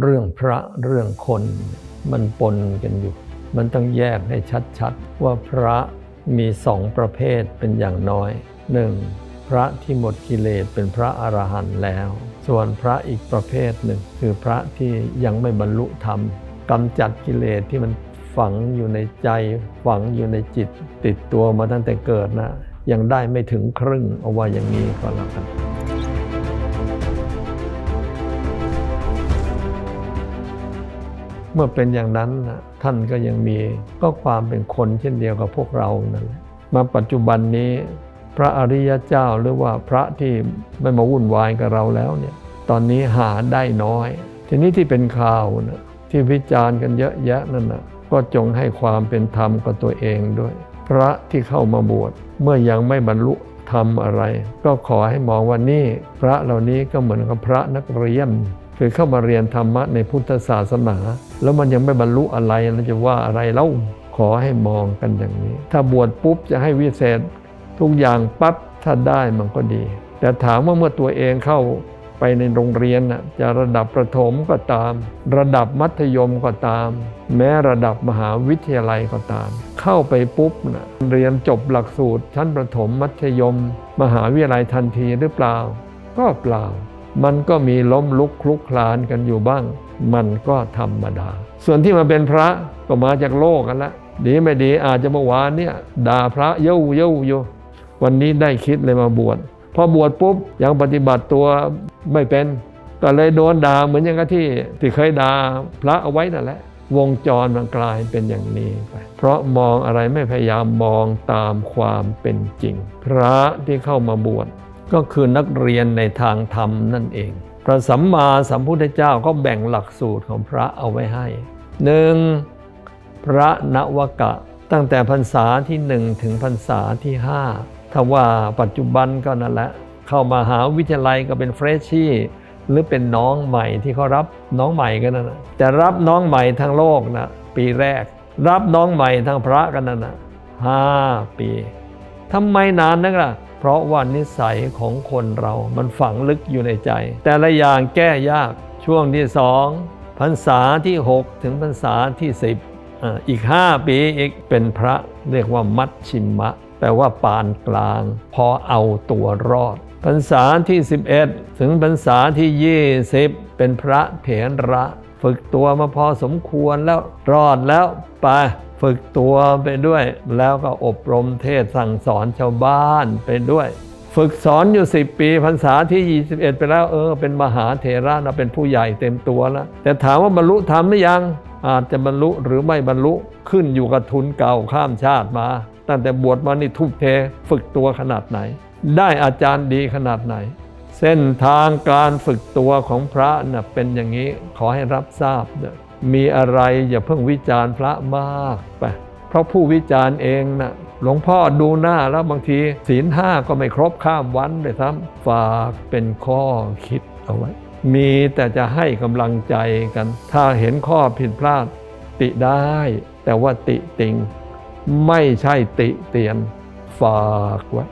เรื่องพระเรื่องคนมันปนกันอยู่ มันต้องแยกให้ชัดๆ ว่าพระมีสองประเภทเป็นอย่างน้อยหนึ่งพระที่หมดกิเลสเป็นพระอรหันต์แล้ว ส่วนพระอีกประเภทหนึ่ง คือพระที่ยังไม่บรรลุธรรมกำจัดกิเลสที่มันฝังอยู่ในใจ ฝังอยู่ในจิตติดตัวมาตั้งแต่เกิดนะยังได้ไม่ถึงครึ่งเอาไว่าอย่างนี้ก็แล้วกัน เมื่อเป็นอย่างนั้นนะท่านก็ยังมีก็ความเป็นคนเช่นเดียวกับพวกเรานั่นแหละมาปัจจุบันนี้พระอริยเจ้าหรือว่าพระที่ไม่มาวุ่นวายกับเราแล้วเนี่ยตอนนี้หาได้น้อย ทีนี้ที่เป็นข่าวนะที่วิจารณ์กันเยอะแยะนั่นนะก็จงให้ความเป็นธรรมกับตัวเองด้วย พระที่เข้ามาบวชเมื่อยังไม่บรรลุธรรมอะไร ก็ขอให้มองว่านี่พระเหล่านี้ก็เหมือนกับพระนักเรียน คือเข้ามาเรียนธรรมะในพุทธศาสนา แล้วมันยังไม่บรรลุอะไรแล้วจะว่าอะไรเล่าขอให้มองกันอย่างนี้ ถ้าบวชปุ๊บจะให้วิเศษ ทุกอย่างปั๊บถ้าได้มันก็ดี แต่ถามว่าเมื่อตัวเองเข้าไปในโรงเรียนจะระดับประถมก็ตาม ระดับมัธยมก็ตาม แม้ระดับมหาวิทยาลัยก็ตาม เข้าไปปุ๊บนะเรียนจบหลักสูตร ชั้นประถมมัธยม มหาวิทยาลัยทันทีหรือเปล่า ก็เปล่า มันก็มีล้มลุกคลุกคลานกันอยู่บ้าง มันก็ธรรมดา ส่วนที่มาเป็นพระก็มาจากโลกกันละดีไม่ดีอาจจะเมื่อวานเนี่ยด่าพระเย้าเย้าอยู่วันนี้ได้คิดเลยมาบวชพอบวชปุ๊บยังปฏิบัติตัวไม่เป็นก็เลยโดนด่าเหมือนอย่างที่ที่เคยด่าพระเอาไว้นั่นแหละ วงจรมันกลายเป็นอย่างนี้ไปเพราะมองอะไรไม่พยายามมองตามความเป็นจริง พระที่เข้ามาบวช ก็คือนักเรียนในทางธรรมนั่นเอง พระสัมมาสัมพุทธเจ้าก็แบ่งหลักสูตรของพระเอาไว้ให้หนึ่งพระนวกะ ตั้งแต่พรรษาที่หนึ่งถึงพรรษาที่ห้าถ้าว่าปัจจุบันก็นั่นแหละ เข้ามาหาวิทยาลัยก็เป็นเฟรชชี่หรือเป็นน้องใหม่ที่เขารับน้องใหม่กันนั่นนะแต่รับน้องใหม่ทางโลกนะปีแรก รับน้องใหม่ทางพระกันนั่นนะห้าปีทำไมนานนักล่ะ เพราะว่านิสัยของคนเรามันฝังลึกอยู่ในใจ แต่ละอย่างแก้ยากช่วงที่สองพรรษาที่ 6 ถึงพรรษาที่ 10 อีก 5 ปีอีกเป็นพระเรียกว่ามัชชิมะ แปลว่าปานกลาง พอเอาตัวรอดพรรษาที่ 11 ถึงพรรษาที่ 20 เป็นพระเถระ ฝึกตัวมาพอสมควรแล้วรอดแล้วไปฝึกตัวไปด้วย แล้วก็อบรมเทศสั่งสอนชาวบ้านไปด้วย ฝึกสอนอยู่ 10 ปีพรรษาที่ 21 ไปแล้วเออ เป็นมหาเถระนะเป็นผู้ใหญ่เต็มตัวแล้ว แต่ถามว่าบรรลุธรรมหรือยัง อาจจะบรรลุหรือไม่บรรลุขึ้นอยู่กับทุนเก่าข้ามชาติมา ตั้งแต่บวชมานี่ทุ่มเท ฝึกตัวขนาดไหน ได้อาจารย์ดีขนาดไหน เส้นทางการฝึกตัวของพระนะ่ะเป็นอย่างนี้ขอให้รับทราบนะมีอะไรอย่าเพิ่งวิจารณ์พระมากไปเพราะผู้วิจารณ์เองนะ่ะหลวงพ่อดูหน้าแล้วบางทีศีลห้าก็ไม่ครบข้ามวันเลยทั้งฝากเป็นข้อคิดเอาไว้ มีแต่จะให้กำลังใจกัน ถ้าเห็นข้อผิดพลาดติได้ แต่ว่าติติง ไม่ใช่ติเตียนฝากไว้